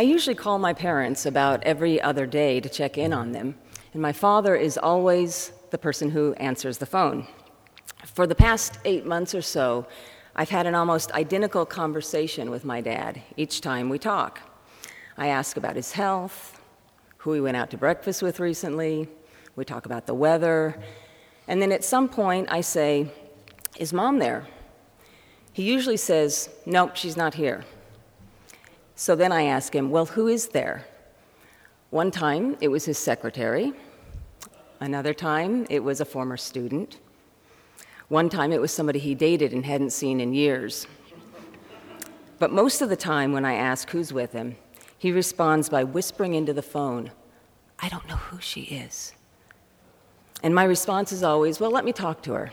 I usually call my parents about every other day to check in on them, and my father is always the person who answers the phone. For the past eight months or so, I've had an almost identical conversation with my dad each time we talk. I ask about his health, who he went out to breakfast with recently, we talk about the weather, and then at some point I say, Is mom there? He usually says, Nope, she's not here. So then I ask him, Well, who is there? One time it was his secretary. Another time it was a former student. One time it was somebody he dated and hadn't seen in years. But most of the time when I ask who's with him, he responds by whispering into the phone, I don't know who she is. And my response is always, Well, let me talk to her.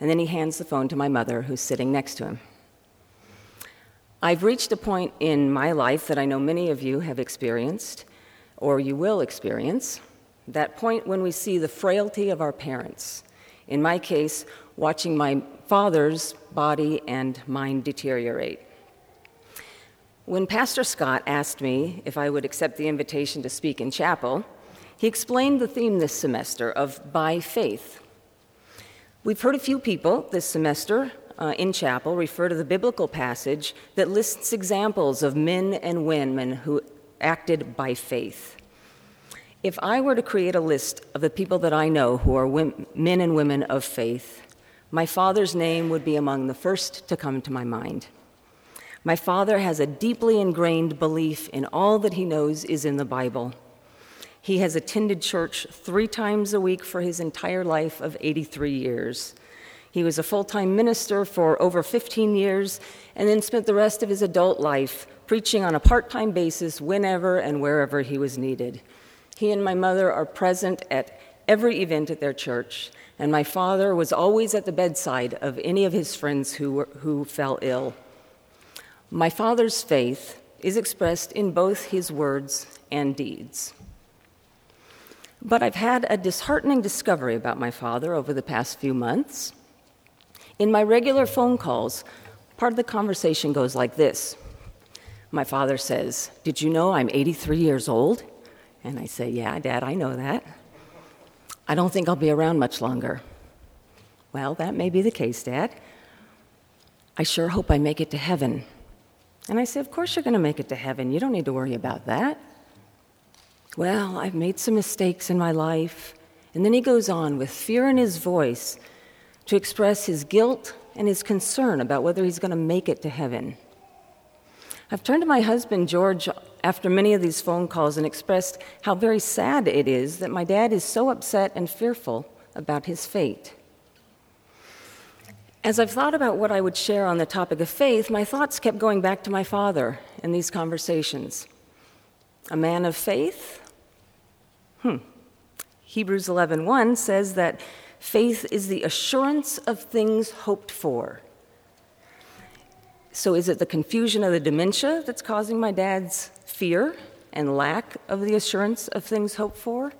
And then he hands the phone to my mother, who's sitting next to him. I've reached a point in my life that I know many of you have experienced, or you will experience, that point when we see the frailty of our parents. In my case, watching my father's body and mind deteriorate. When Pastor Scott asked me if I would accept the invitation to speak in chapel, he explained the theme this semester of by faith. We've heard a few people this semester uh, in chapel refer to the biblical passage that lists examples of men and women who acted by faith. If I were to create a list of the people that I know who are women, men and women of faith, my father's name would be among the first to come to my mind. My father has a deeply ingrained belief in all that he knows is in the Bible. He has attended church three times a week for his entire life of 83 years. He was a full time minister for over 15 years and then spent the rest of his adult life preaching on a part time basis whenever and wherever he was needed. He and my mother are present at every event at their church, and my father was always at the bedside of any of his friends who, were, who fell ill. My father's faith is expressed in both his words and deeds. But I've had a disheartening discovery about my father over the past few months. In my regular phone calls, part of the conversation goes like this My father says, Did you know I'm 83 years old? And I say, Yeah, Dad, I know that. I don't think I'll be around much longer. Well, that may be the case, Dad. I sure hope I make it to heaven. And I say, Of course you're going to make it to heaven. You don't need to worry about that. Well, I've made some mistakes in my life. And then he goes on with fear in his voice to express his guilt and his concern about whether he's going to make it to heaven. I've turned to my husband, George, after many of these phone calls and expressed how very sad it is that my dad is so upset and fearful about his fate. As I've thought about what I would share on the topic of faith, my thoughts kept going back to my father in these conversations. A man of faith? Hmm. Hebrews 11:1 says that Faith is the assurance of things hoped for. So, is it the confusion of the dementia that's causing my dad's fear and lack of the assurance of things hoped for?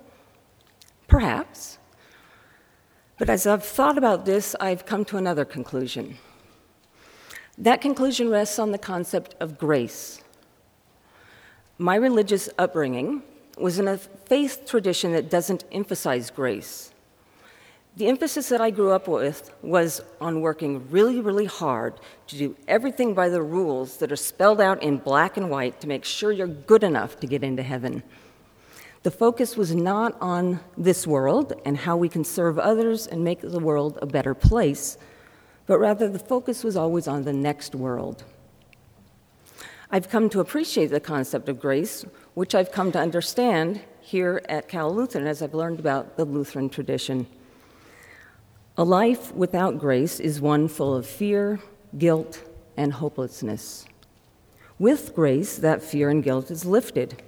Perhaps. But as I've thought about this, I've come to another conclusion. That conclusion rests on the concept of grace. My religious upbringing was in a faith tradition that doesn't emphasize grace. The emphasis that I grew up with was on working really, really hard to do everything by the rules that are spelled out in black and white to make sure you're good enough to get into heaven. The focus was not on this world and how we can serve others and make the world a better place, but rather the focus was always on the next world. I've come to appreciate the concept of grace, which I've come to understand here at Cal Lutheran as I've learned about the Lutheran tradition. A life without grace is one full of fear, guilt, and hopelessness. With grace, that fear and guilt is lifted.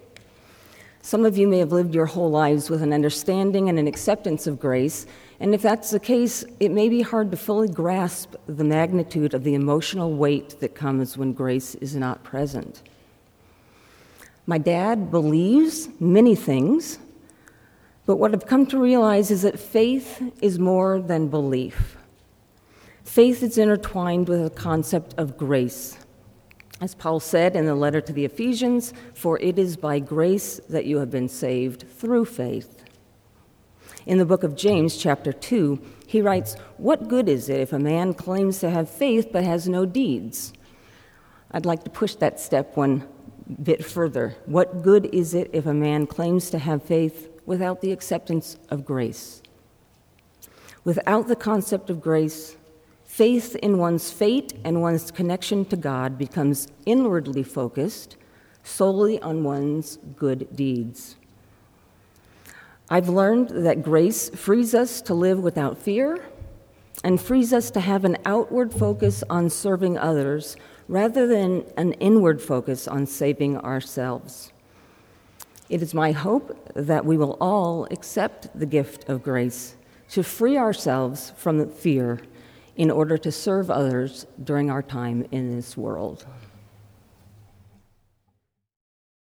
Some of you may have lived your whole lives with an understanding and an acceptance of grace, and if that's the case, it may be hard to fully grasp the magnitude of the emotional weight that comes when grace is not present. My dad believes many things, but what I've come to realize is that faith is more than belief. Faith is intertwined with the concept of grace. As Paul said in the letter to the Ephesians, for it is by grace that you have been saved through faith. In the book of James, chapter 2, he writes, What good is it if a man claims to have faith but has no deeds? I'd like to push that step one bit further. What good is it if a man claims to have faith without the acceptance of grace? Without the concept of grace, faith in one's fate and one's connection to God becomes inwardly focused solely on one's good deeds. I've learned that grace frees us to live without fear and frees us to have an outward focus on serving others rather than an inward focus on saving ourselves. It is my hope that we will all accept the gift of grace to free ourselves from fear in order to serve others during our time in this world.